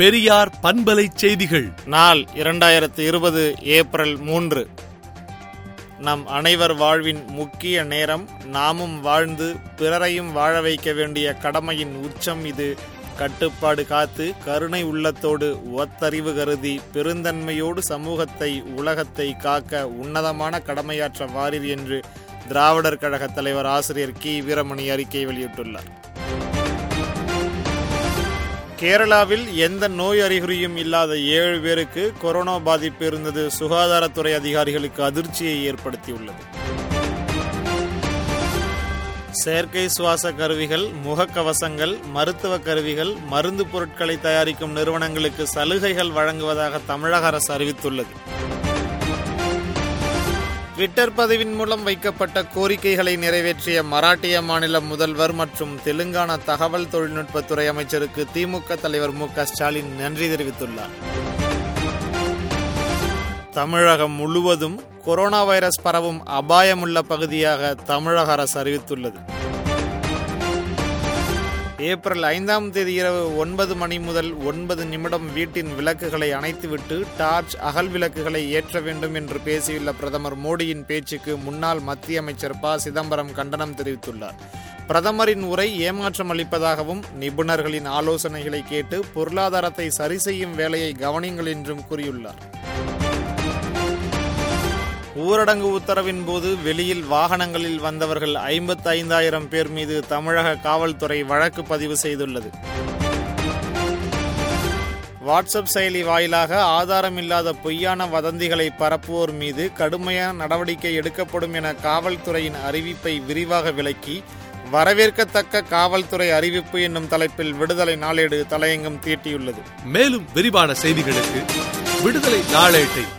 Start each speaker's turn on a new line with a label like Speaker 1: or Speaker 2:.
Speaker 1: பெரியார் பண்பலை செய்திகள்.
Speaker 2: நாள் இரண்டாயிரத்து இருபது ஏப்ரல் மூன்று. நம் அனைவர் வாழ்வின் முக்கிய நேரம் நாமும் வாழ்ந்து பிறரையும் வாழ வைக்க வேண்டிய கடமையின் உச்சம் இது. கட்டுப்பாடு காத்து கருணை உள்ளத்தோடு ஒத்தறிவு கருதி பெருந்தன்மையோடு சமூகத்தை உலகத்தை காக்க உன்னதமான கடமையாற்ற வாரீர் என்று திராவிடர் கழக தலைவர் ஆசிரியர் கி. வீரமணி அறிக்கை வெளியிட்டுள்ளார். கேரளாவில் எந்த நோய் அறிகுறியும் இல்லாத ஏழு பேருக்கு கொரோனா பாதிப்பு இருந்தது. சுகாதாரத்துறை அதிகாரிகளுக்கு அதிர்ச்சியை ஏற்படுத்தியுள்ளது. செயற்கை சுவாச கருவிகள் முகக்கவசங்கள் மருத்துவ கருவிகள் மருந்து பொருட்களை தயாரிக்கும் நிறுவனங்களுக்கு சலுகைகள் வழங்குவதாக தமிழக அரசு அறிவித்துள்ளது. ட்விட்டர் பதிவின் மூலம் வைக்கப்பட்ட கோரிக்கைகளை நிறைவேற்றிய மராட்டிய மாநில முதல்வர் மற்றும் தெலுங்கானா தகவல் தொழில்நுட்பத்துறை அமைச்சருக்கு திமுக தலைவர் மு ஸ்டாலின் நன்றி தெரிவித்துள்ளார். தமிழகம் முழுவதும் கொரோனா வைரஸ் பரவும் அபாயமுள்ள பகுதியாக தமிழக அரசு அறிவித்துள்ளது. ஏப்ரல் ஐந்தாம் தேதி இரவு ஒன்பது மணி முதல் ஒன்பது நிமிடம் வீட்டின் விளக்குகளை அணைத்துவிட்டு டார்ச் அகல் விளக்குகளை ஏற்ற வேண்டும் என்று பேசியுள்ள பிரதமர் மோடியின் பேச்சுக்கு முன்னாள் மத்திய அமைச்சர் ப. சிதம்பரம் கண்டனம் தெரிவித்துள்ளார். பிரதமரின் உரை ஏமாற்றம் அளிப்பதாகவும் நிபுணர்களின் ஆலோசனைகளை கேட்டு பொருளாதாரத்தை சரி செய்யும் வேலையை கவனிங்கள் என்றும் கூறியுள்ளார். ஊரடங்கு உத்தரவின் போது வெளியில் வாகனங்களில் வந்தவர்கள் ஐம்பத்தி ஐந்தாயிரம் பேர் மீது தமிழக காவல்துறை வழக்கு பதிவு செய்துள்ளது. வாட்ஸ்அப் செயலி வாயிலாக ஆதாரமில்லாத பொய்யான வதந்திகளை பரப்புவோர் மீது கடுமையான நடவடிக்கை எடுக்கப்படும் என காவல்துறையின் அறிவிப்பை விரிவாக விளக்கி வரவேற்கத்தக்க காவல்துறை அறிவிப்பு என்னும் தலைப்பில் விடுதலை நாளேடு தலையங்கம் தீட்டியுள்ளது.
Speaker 1: மேலும் விரிவான செய்திகளுக்கு விடுதலை நாளேட்டை